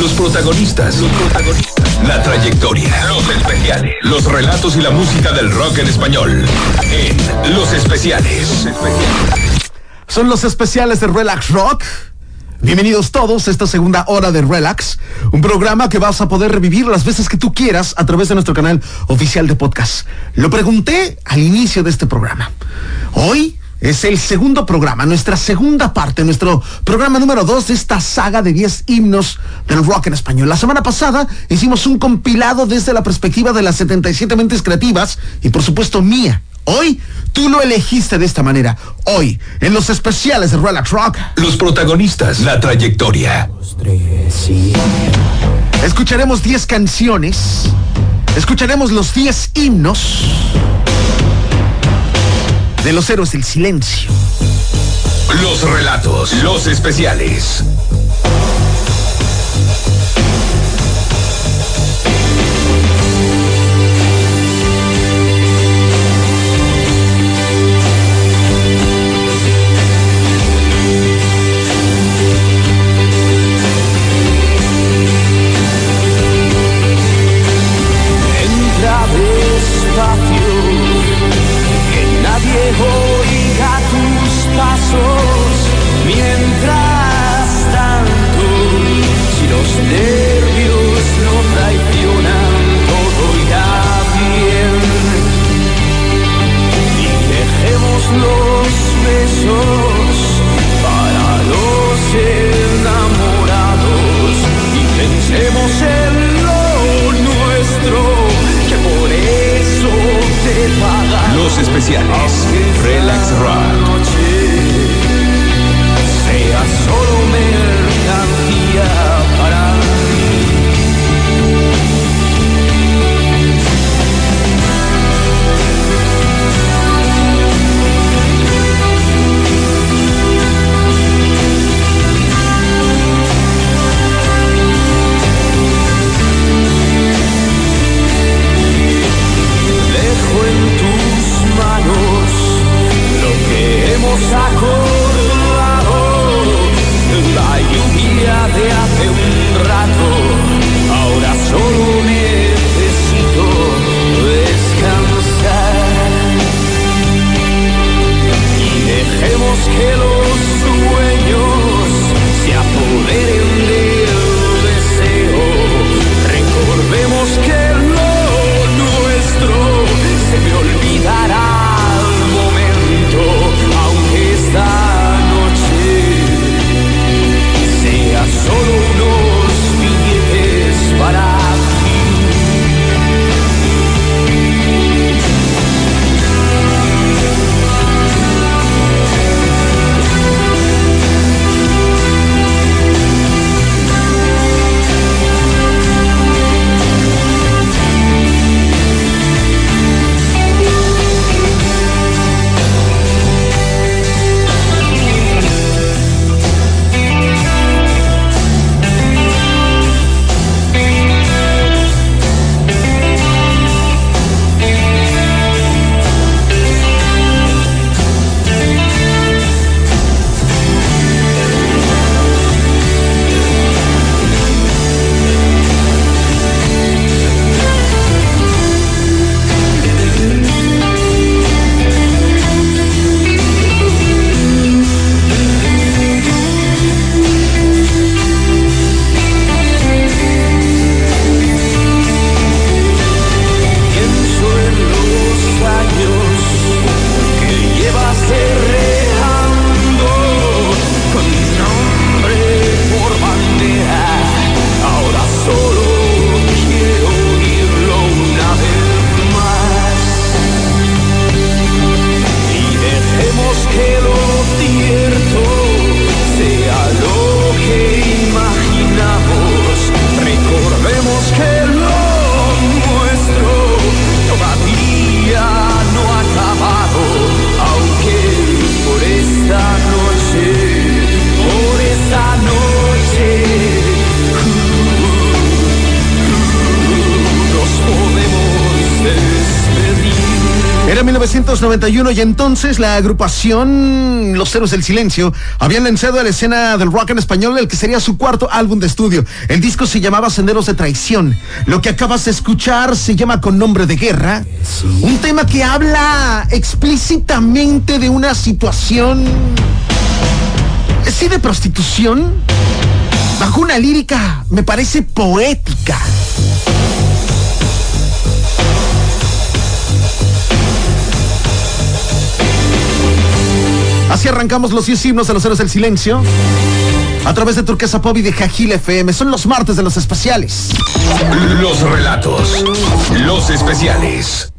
Los protagonistas. Los protagonistas. La trayectoria. Los especiales. Los relatos y la música del rock en español. En Los Especiales. Son los especiales de Relax Rock. Bienvenidos todos a esta segunda hora de Relax, un programa que vas a poder revivir las veces que tú quieras a través de nuestro canal oficial de podcast. Lo pregunté al inicio de este programa. Hoy es el segundo programa, nuestra segunda parte, nuestro programa número dos de esta saga de 10 himnos del rock en español. La semana pasada hicimos un compilado desde la perspectiva de las 77 mentes creativas y por supuesto mía. Hoy tú lo elegiste de esta manera. Hoy, en los especiales de Relax Rock. Los protagonistas. La trayectoria. Escucharemos 10 canciones. Escucharemos los 10 himnos de los héroes del silencio. Los relatos. Los especiales. 1991 y entonces la agrupación Los Ceros del Silencio habían lanzado a la escena del rock en español el que sería su cuarto álbum de estudio. El disco se llamaba Senderos de Traición. Lo que acabas de escuchar se llama Con Nombre de Guerra. Un tema que habla explícitamente de una situación... Sí, de prostitución. Bajo una lírica, me parece poética. Así arrancamos los 10 himnos de los héroes del silencio. A través de Turquesa Pop y de Jajil FM. Son los martes de los especiales. Los relatos. Los especiales.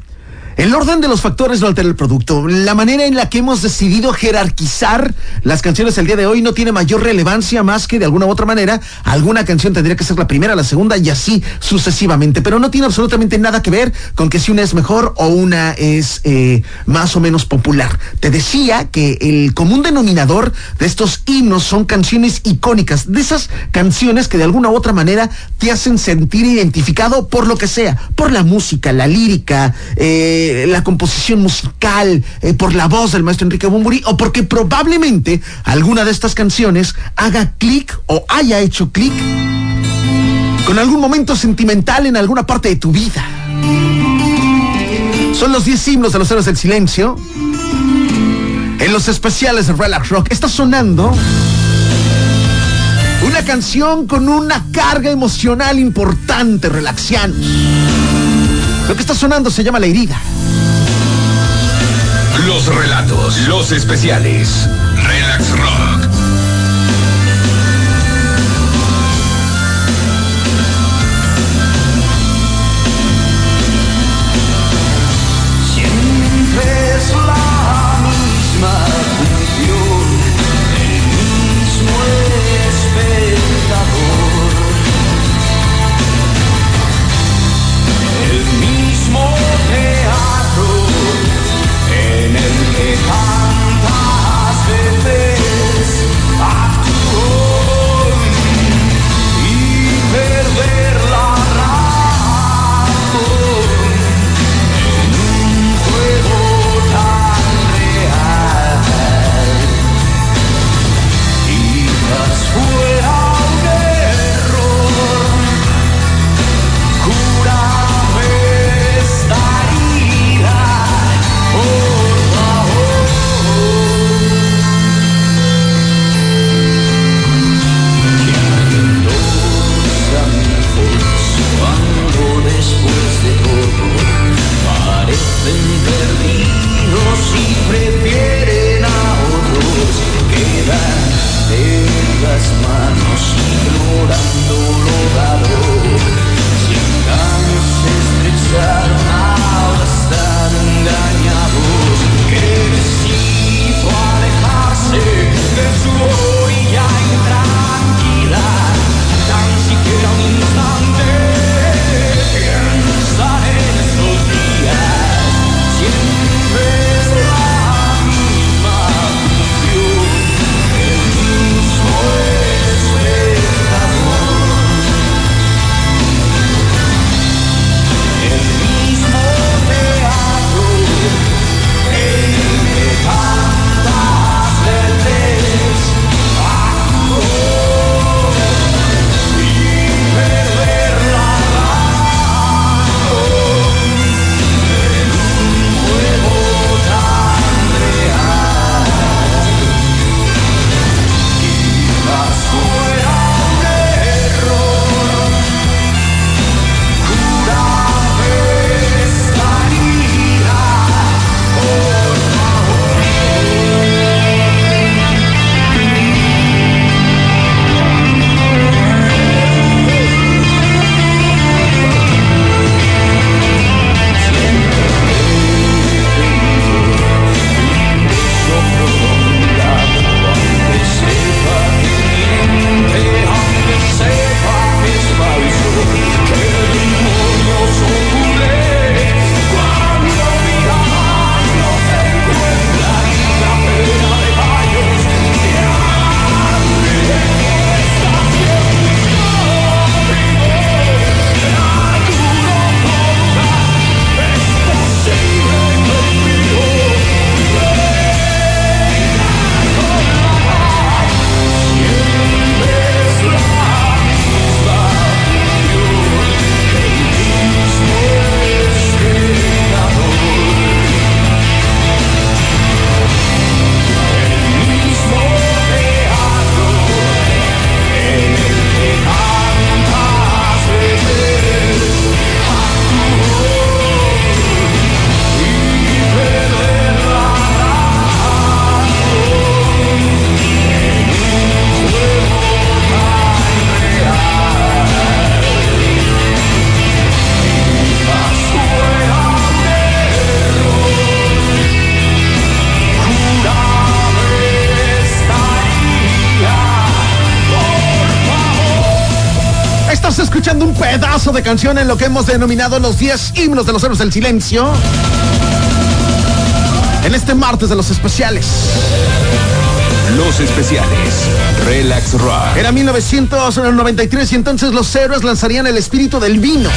El orden de los factores no altera el producto. La manera en la que hemos decidido jerarquizar las canciones el día de hoy no tiene mayor relevancia más que de alguna u otra manera alguna canción tendría que ser la primera, la segunda y así sucesivamente. Pero no tiene absolutamente nada que ver con que si una es mejor o una es eh, más o menos popular. Te decía que el común denominador de estos himnos son canciones icónicas, de esas canciones que de alguna u otra manera te hacen sentir identificado por lo que sea, por la música, la lírica, eh, la composición musical, eh, por la voz del maestro Enrique Bumburi, o porque probablemente alguna de estas canciones haga clic o haya hecho clic con algún momento sentimental en alguna parte de tu vida. Son los 10 himnos de los héroes del silencio. En los especiales de Relax Rock está sonando una canción con una carga emocional importante, relaxianos. Lo que está sonando se llama La herida. Los relatos, los especiales. Relax Rock. Hemos denominado los 10 himnos de los héroes del silencio. En este martes de los especiales. Los especiales. Relax Rock. Era 1993 y entonces los héroes lanzarían el espíritu del vino.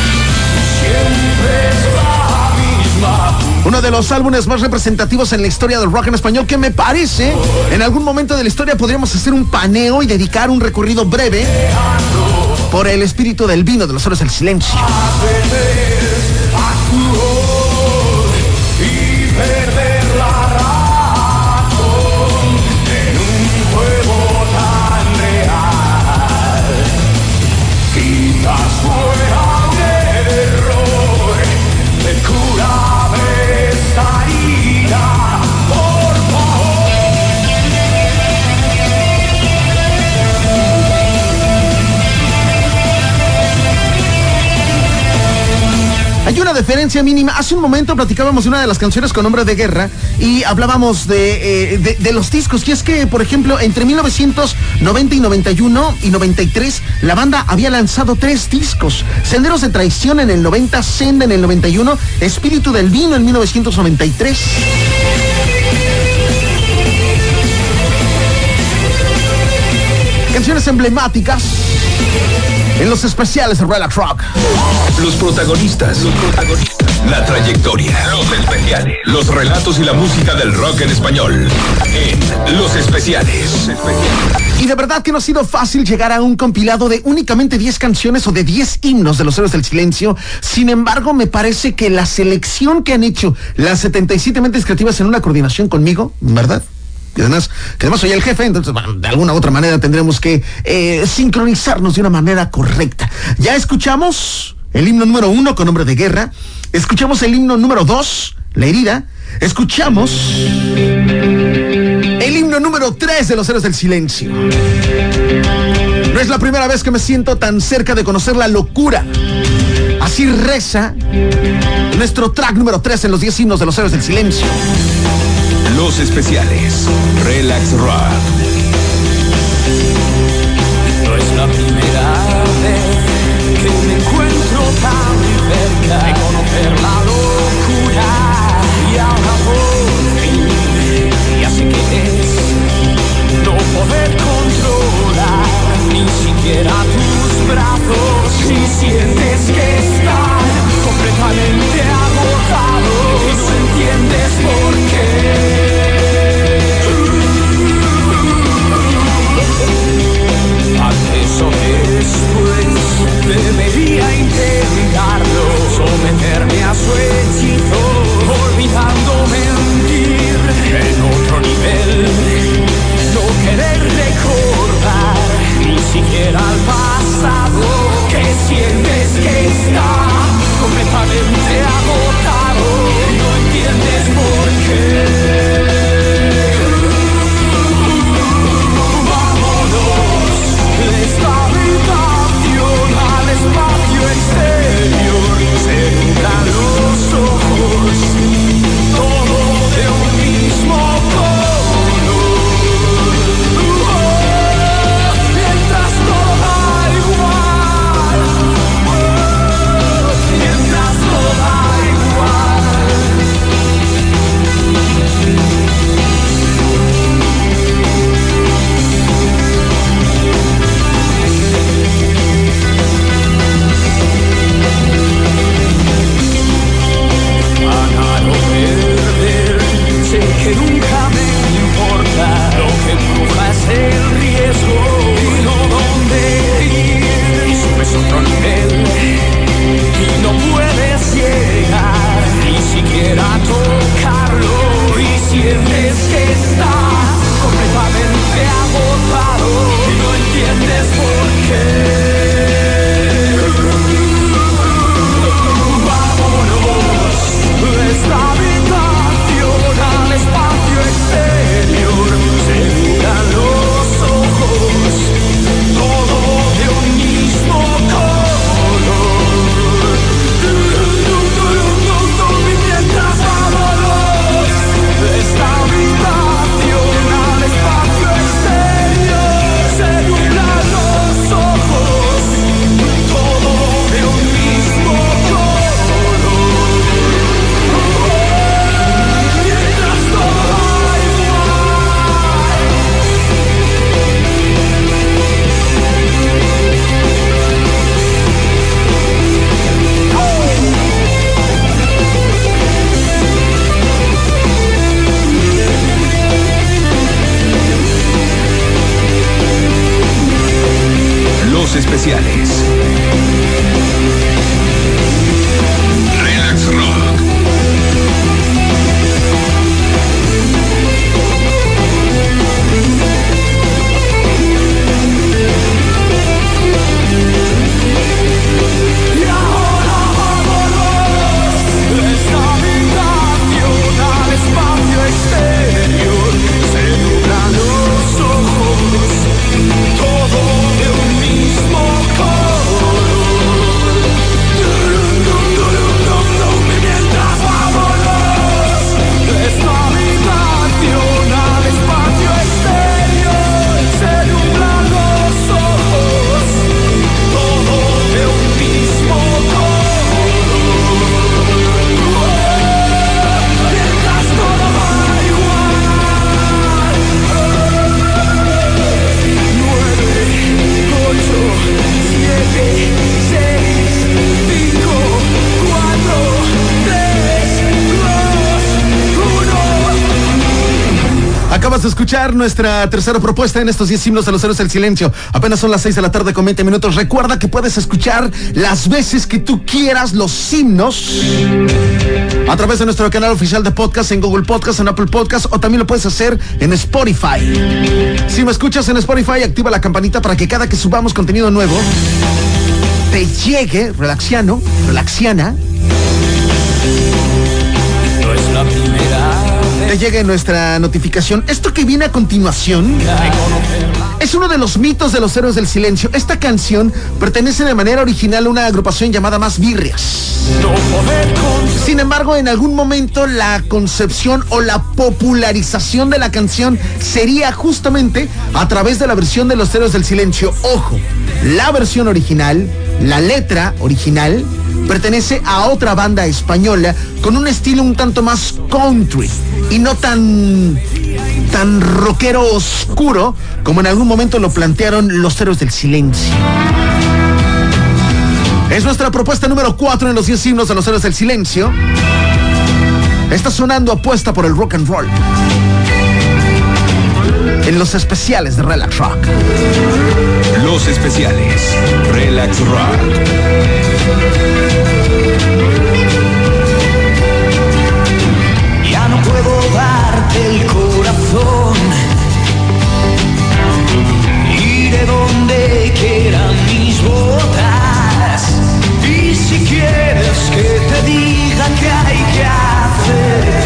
Uno de los álbumes más representativos en la historia del rock en español que me parece, en algún momento de la historia podríamos hacer un paneo y dedicar un recorrido breve por el espíritu del vino de los héroes del silencio. Diferencia mínima. Hace un momento platicábamos de una de las canciones con nombre de guerra y hablábamos de, eh, de, de, los discos. Y es que, por ejemplo, entre 1990 y 91 y 93, la banda había lanzado tres discos. Senderos de Traición en el 90, Senda en el 91, Espíritu del Vino en 1993. Canciones emblemáticas en los especiales de Relax Rock. Los protagonistas, los protagonistas, la trayectoria, los especiales, los relatos y la música del rock en español. En Los Especiales. Y de verdad que no ha sido fácil llegar a un compilado de únicamente 10 canciones o de 10 himnos de los héroes del silencio. Sin embargo, me parece que la selección que han hecho las 77 mentes creativas en una coordinación conmigo, ¿verdad? Que además, que además soy el jefe, entonces de alguna u otra manera tendremos que eh, sincronizarnos de una manera correcta. Ya escuchamos el himno número uno con nombre de guerra, escuchamos el himno número dos, la herida, escuchamos el himno número tres de los héroes del silencio. No es la primera vez que me siento tan cerca de conocer la locura. Así reza nuestro track número 3 en los 10 himnos de los héroes del silencio. Los especiales. Relax Rock. No es la primera vez que me encuentro tan cerca de conocer la locura. Y ahora por fin ya sé que es no poder controlar ni siquiera tus brazos. Si sientes que Acabas de escuchar nuestra tercera propuesta en estos 10 himnos de los héroes del silencio. Apenas son las 6 de la tarde con 20 minutos. Recuerda que puedes escuchar las veces que tú quieras los himnos a través de nuestro canal oficial de podcast en Google Podcast, en Apple Podcast o también lo puedes hacer en Spotify. Si me escuchas en Spotify, activa la campanita para que cada que subamos contenido nuevo te llegue, relaxiano, relaxiana, te llegue nuestra notificación. Esto que viene a continuación. Es uno de los mitos de los héroes del silencio. Esta canción pertenece de manera original a una agrupación llamada Más Birrias. Sin embargo, en algún momento la concepción o la popularización de la canción sería justamente a través de la versión de los héroes del silencio. Ojo, la versión original, la letra original, pertenece a otra banda española con un estilo un tanto más country y no tan tan rockero oscuro como en algún momento lo plantearon los héroes del silencio. Es nuestra propuesta número 4 en los 10 himnos de los héroes del silencio. Está sonando apuesta por el rock and roll. En los especiales de Relax Rock. Los especiales. Relax Rock. Ya no puedo darte el corazón. Iré donde quieran mis botas. Y si quieres que te diga qué hay que hacer,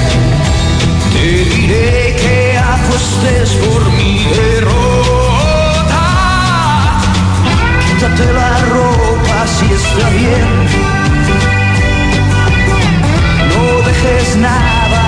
te diré que apuestes por mi derrota. Quítate la ropa si está bien. No dejes nada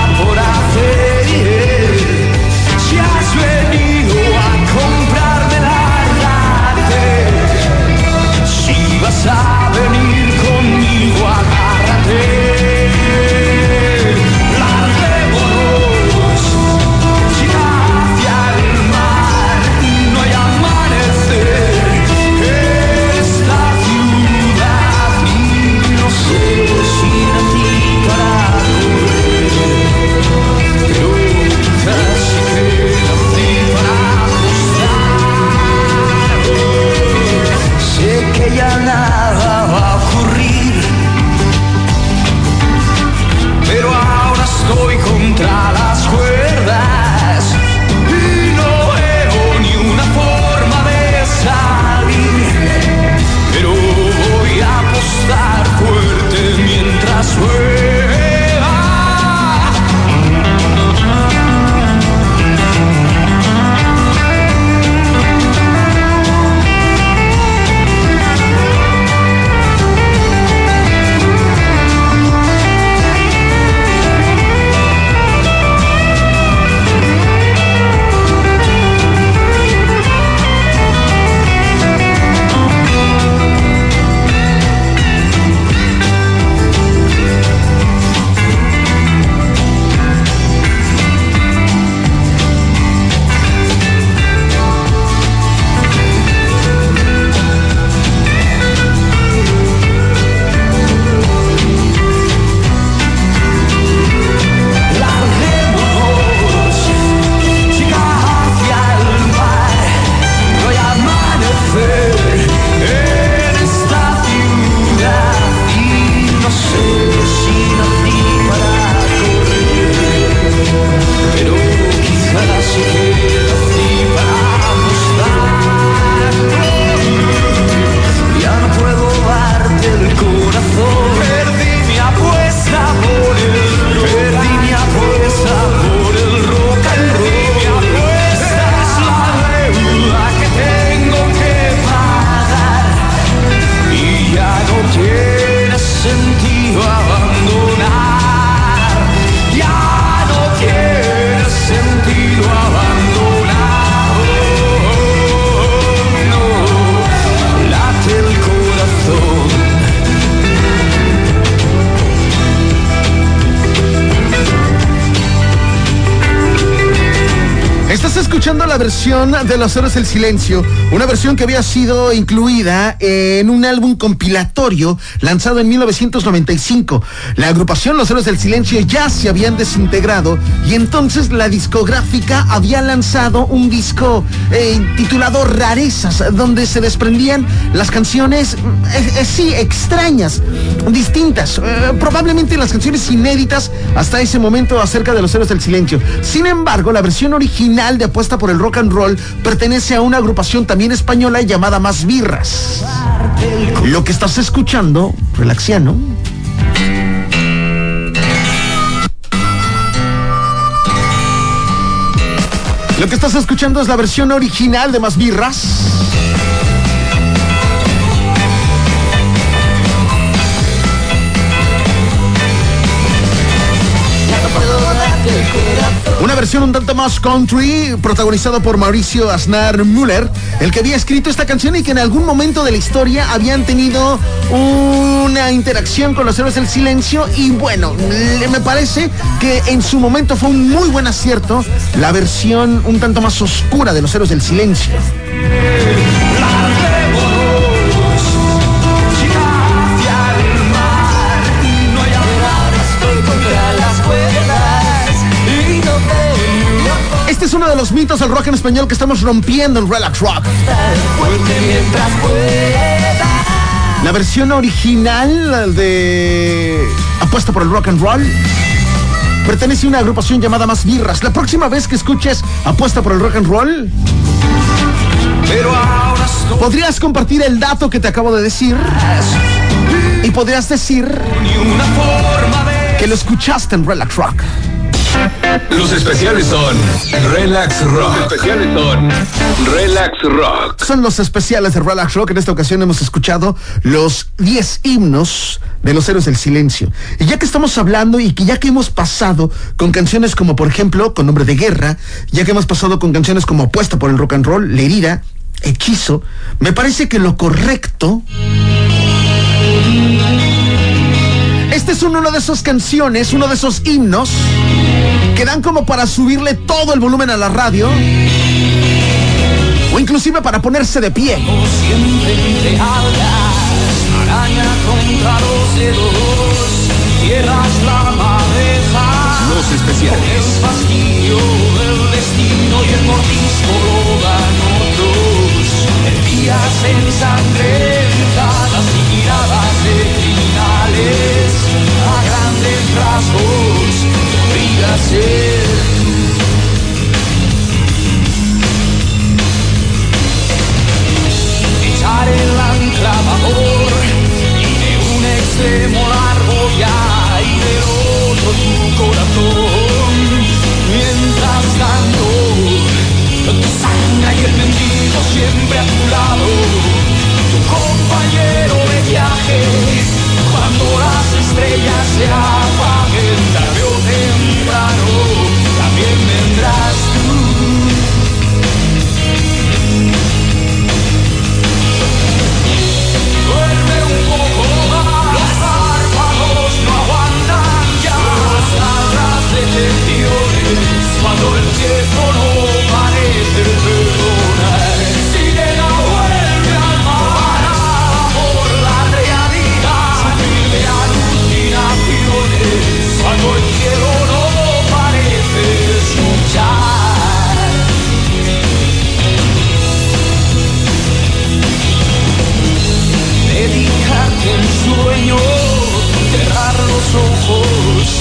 versión de Los Héroes del Silencio, una versión que había sido incluida en un álbum compilatorio lanzado en 1995. La agrupación Los Héroes del Silencio ya se habían desintegrado y entonces la discográfica había lanzado un disco eh, titulado Rarezas, donde se desprendían las canciones, eh, eh, sí, extrañas, distintas, eh, probablemente las canciones inéditas hasta ese momento acerca de Los Héroes del Silencio. Sin embargo, la versión original de Apuesta por el Rock and Roll pertenece a una agrupación también española llamada Más Birras. Lo que estás escuchando, relaxiano, Lo que estás escuchando es la versión original de Más Birras. Una versión un tanto más country, protagonizado por Mauricio Aznar Müller, el que había escrito esta canción y que en algún momento de la historia habían tenido una interacción con los héroes del silencio. Y bueno, me parece que en su momento fue un muy buen acierto la versión un tanto más oscura de los héroes del silencio. Este es uno de los mitos del rock en español que estamos rompiendo en Relax Rock. La versión original de Apuesta por el Rock and Roll pertenece a una agrupación llamada Más Birras. La próxima vez que escuches Apuesta por el Rock and Roll, Pero ahora estoy podrías compartir el dato que te acabo de decir y podrías decir que lo escuchaste en Relax Rock. Los especiales son Relax Rock. Los especiales son Relax Rock. Son los especiales de Relax Rock. En esta ocasión hemos escuchado los 10 himnos de los héroes del silencio. Y ya que estamos hablando y que ya que hemos pasado con canciones como, por ejemplo, con nombre de guerra, ya que hemos pasado con canciones como Apuesta por el Rock and Roll, La herida, Hechizo, me parece que lo correcto. Este es uno de esas canciones, uno de esos himnos que dan como para subirle todo el volumen a la radio o inclusive para ponerse de pie.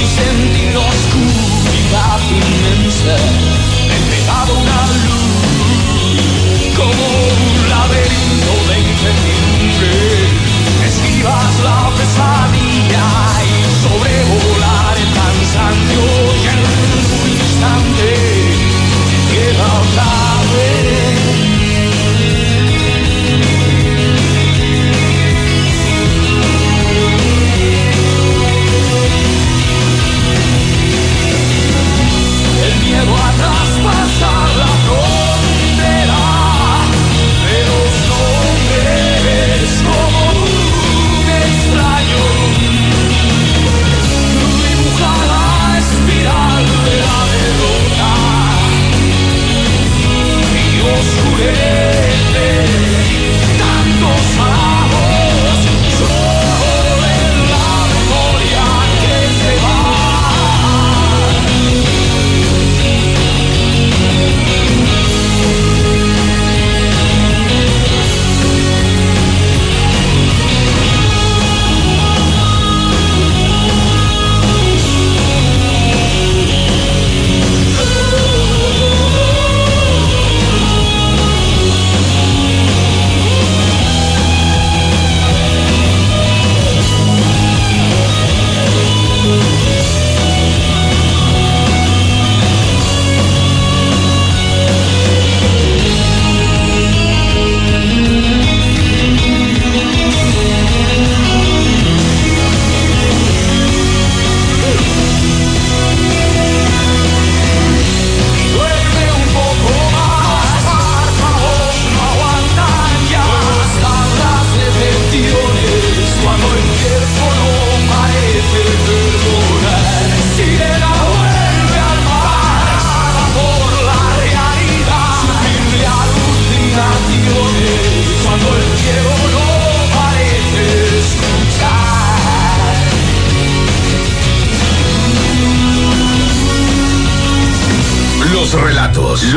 Sentir la oscuridad inmensa, entregado una luz como un laberinto de incertidumbre.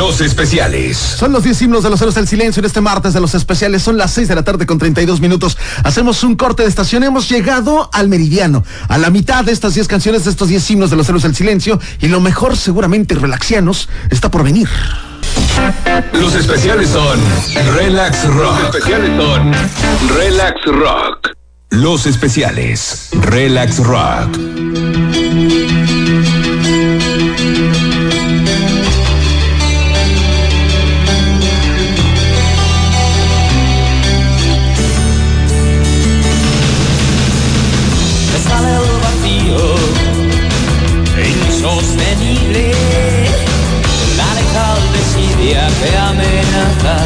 Los especiales. Son los 10 himnos de los héroes del silencio en este martes de los especiales. Son las 6 de la tarde con 32 minutos. Hacemos un corte de estación. Hemos llegado al meridiano, a la mitad de estas 10 canciones, de estos 10 himnos de los héroes del silencio. Y lo mejor, seguramente relaxianos, está por venir. Los especiales son Relax Rock. Los especiales son Relax Rock. Los especiales Relax Rock. Desidia que amenaza.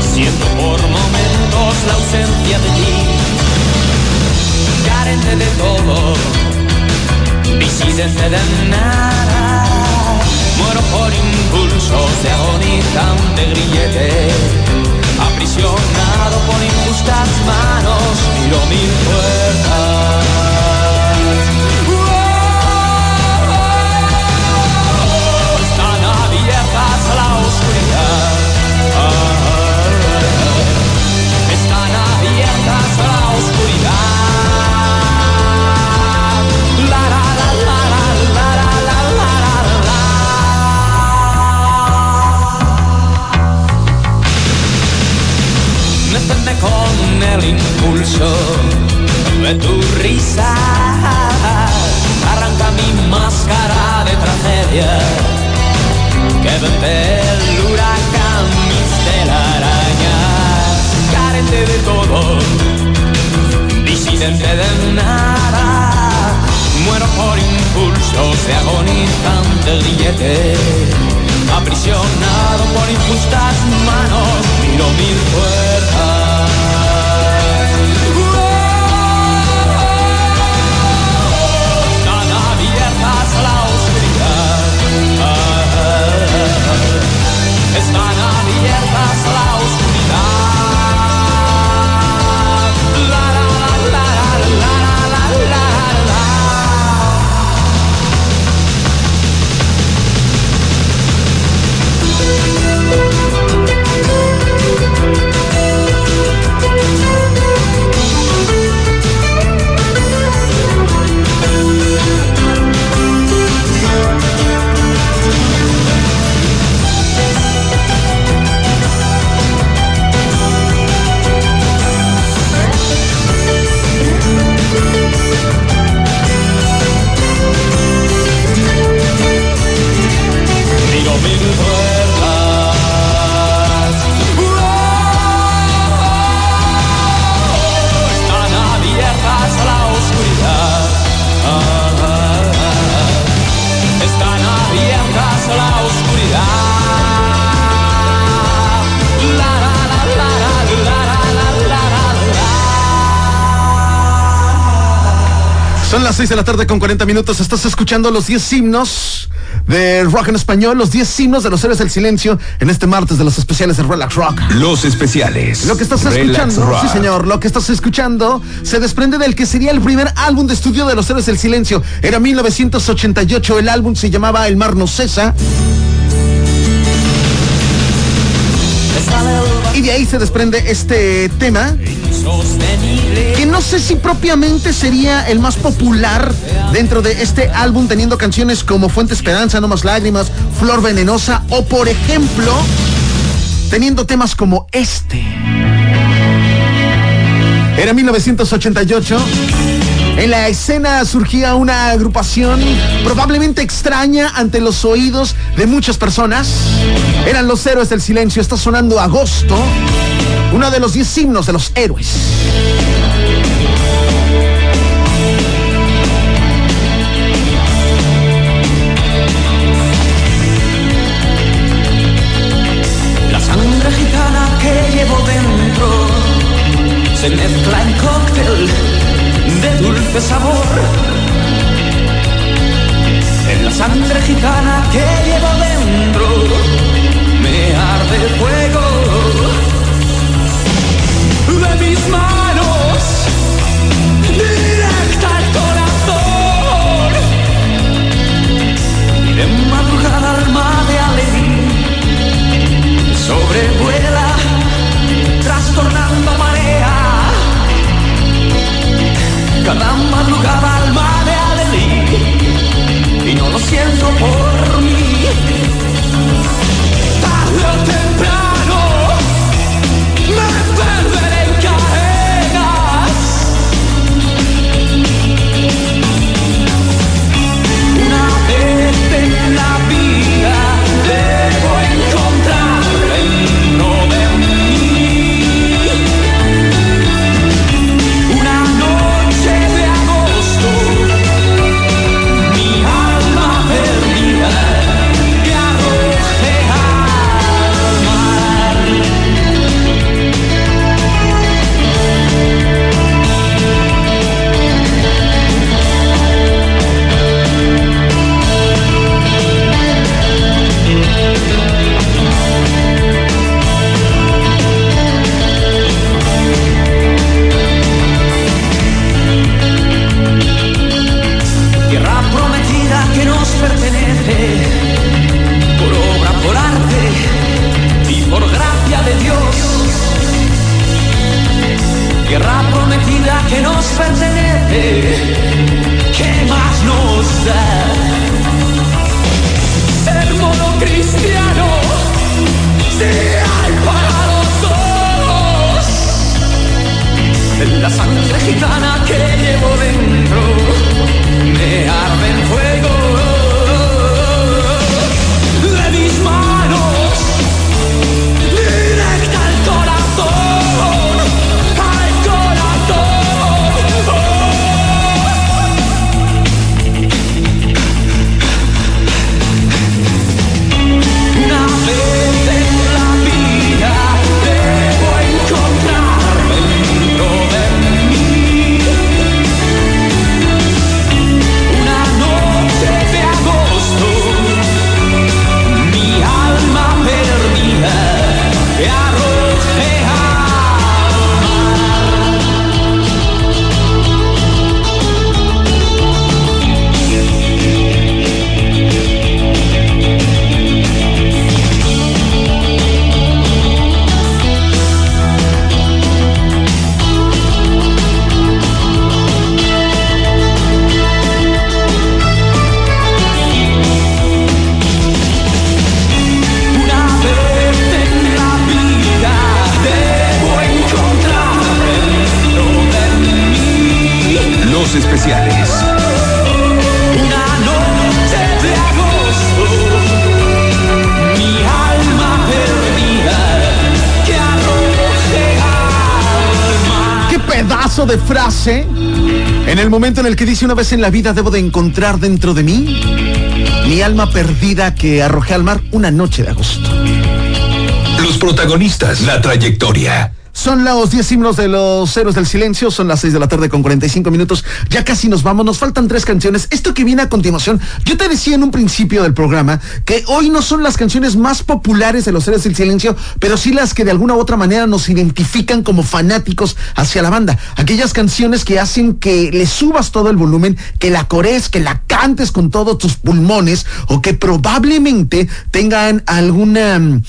Siento por momentos la ausencia de ti, carente de todo, disidente de nada. Muero por impulsos de agonizante grillete, aprisionado por injustas manos, miro mil puertas. Con el impulso de tu risa. Arranca mi máscara de tragedia. Que vente el huracán, mis telarañas. Carente de todo, disidente de nada. Muero por impulsos de agonizante grillete. Aprisionado por injustas manos, miro mil puertas. Las 6 de la tarde con 40 minutos. Estás escuchando los 10 himnos de rock en español, los 10 himnos de los héroes del silencio en este martes de los especiales de Relax Rock. Los especiales. Lo que estás Relax escuchando, Rock. sí señor, lo que estás escuchando se desprende del que sería el primer álbum de estudio de los héroes del silencio. Era 1988, el álbum se llamaba El mar no cesa y de ahí se desprende este tema sé si propiamente sería el más popular dentro de este álbum, teniendo canciones como Fuente Esperanza, No Más Lágrimas, Flor Venenosa, o por ejemplo, teniendo temas como este. Era 1988. En la escena surgía una agrupación probablemente extraña ante los oídos de muchas personas. Eran los héroes del silencio. Está sonando agosto, uno de los 10 himnos de los héroes. se mezcla en cóctel de dulce sabor. En la sangre gitana que llevo dentro me arde fuego de mis manos directa al corazón. Y De madrugada alma de alegría sobrevuela Cada madrugada alma de adelí y no lo siento por mí. El momento en el que dice una vez en la vida debo de encontrar dentro de mí mi alma perdida que arrojé al mar una noche de agosto. Los protagonistas, la trayectoria. Son los 10 himnos de los héroes del silencio, son las 6 de la tarde con 45 minutos. Ya casi nos vamos, nos faltan tres canciones. Esto que viene a continuación, yo te decía en un principio del programa que hoy no son las canciones más populares de los héroes del silencio, pero sí las que de alguna u otra manera nos identifican como fanáticos hacia la banda. Aquellas canciones que hacen que le subas todo el volumen, que la corees, que la cantes con todos tus pulmones o que probablemente tengan alguna, mm,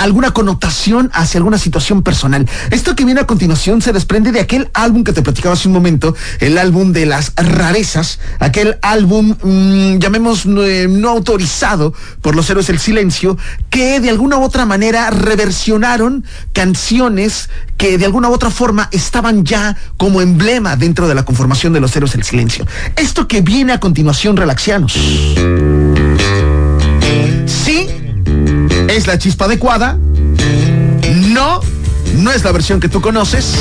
alguna connotación hacia alguna situación personal. Esto que viene a continuación se desprende de aquel álbum que te platicaba hace un momento, el álbum de las rarezas, aquel álbum, mm, llamemos, eh, no autorizado por los héroes del silencio, que de alguna u otra manera reversionaron canciones que de alguna u otra forma estaban ya como emblema dentro de la conformación de los héroes del silencio. Esto que viene a continuación, relaxianos. Sí, es la chispa adecuada. No, no es la versión que tú conoces.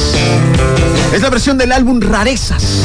Es la versión del álbum Rarezas.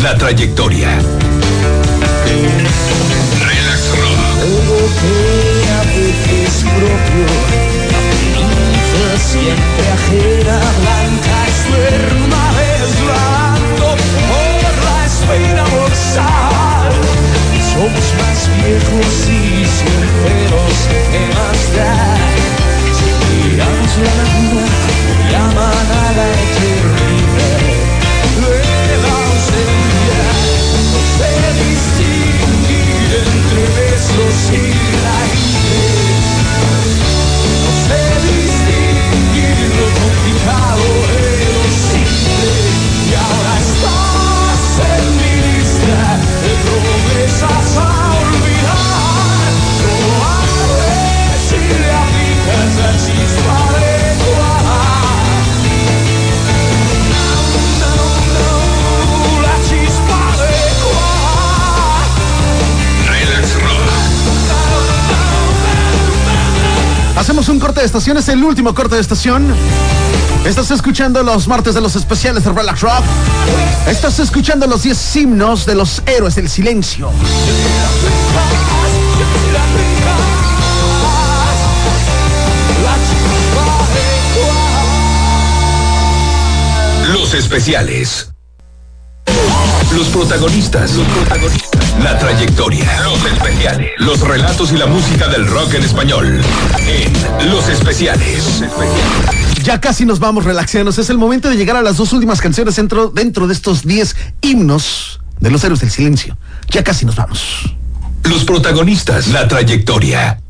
La trayectoria. Corte de estación, es el último corte de estación. Estás escuchando los martes de los especiales de Relax Rock. Estás escuchando los 10 himnos de los héroes del silencio. Los especiales. Los protagonistas. Los protagonistas. La trayectoria. Los especiales. Los relatos y la música del rock en español. En Los especiales. Los especiales. Ya casi nos vamos, relaxanos. Es el momento de llegar a las dos últimas canciones dentro, dentro de estos 10 himnos de los héroes del silencio. Ya casi nos vamos. Los protagonistas. La trayectoria.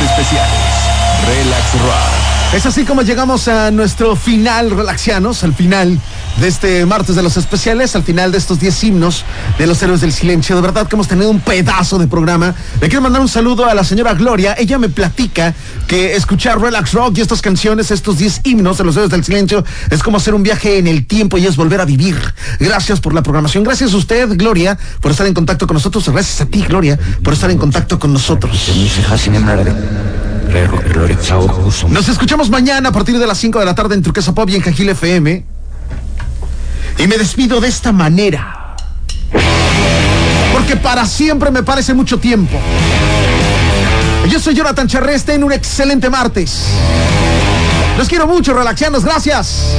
Especiales. Relax Rock. Es así como llegamos a nuestro final, relaxianos, al final de este martes de los especiales, al final de estos 10 himnos de los héroes del silencio. De verdad que hemos tenido un pedazo de programa. Le quiero mandar un saludo a la señora Gloria. Ella me platica que escuchar Relax Rock y estas canciones, estos 10 himnos de los héroes del silencio, es como hacer un viaje en el tiempo y es volver a vivir. Gracias por la programación. Gracias a usted, Gloria, por estar en contacto con nosotros. Gracias a ti, Gloria, por estar en contacto con nosotros. Nos escuchamos mañana a partir de las 5 de la tarde en Turquesa Pop y en Cajil FM. Y me despido de esta manera. Porque para siempre me parece mucho tiempo. Yo soy Jonathan Charreste en un excelente martes. Los quiero mucho, relaxanos, gracias.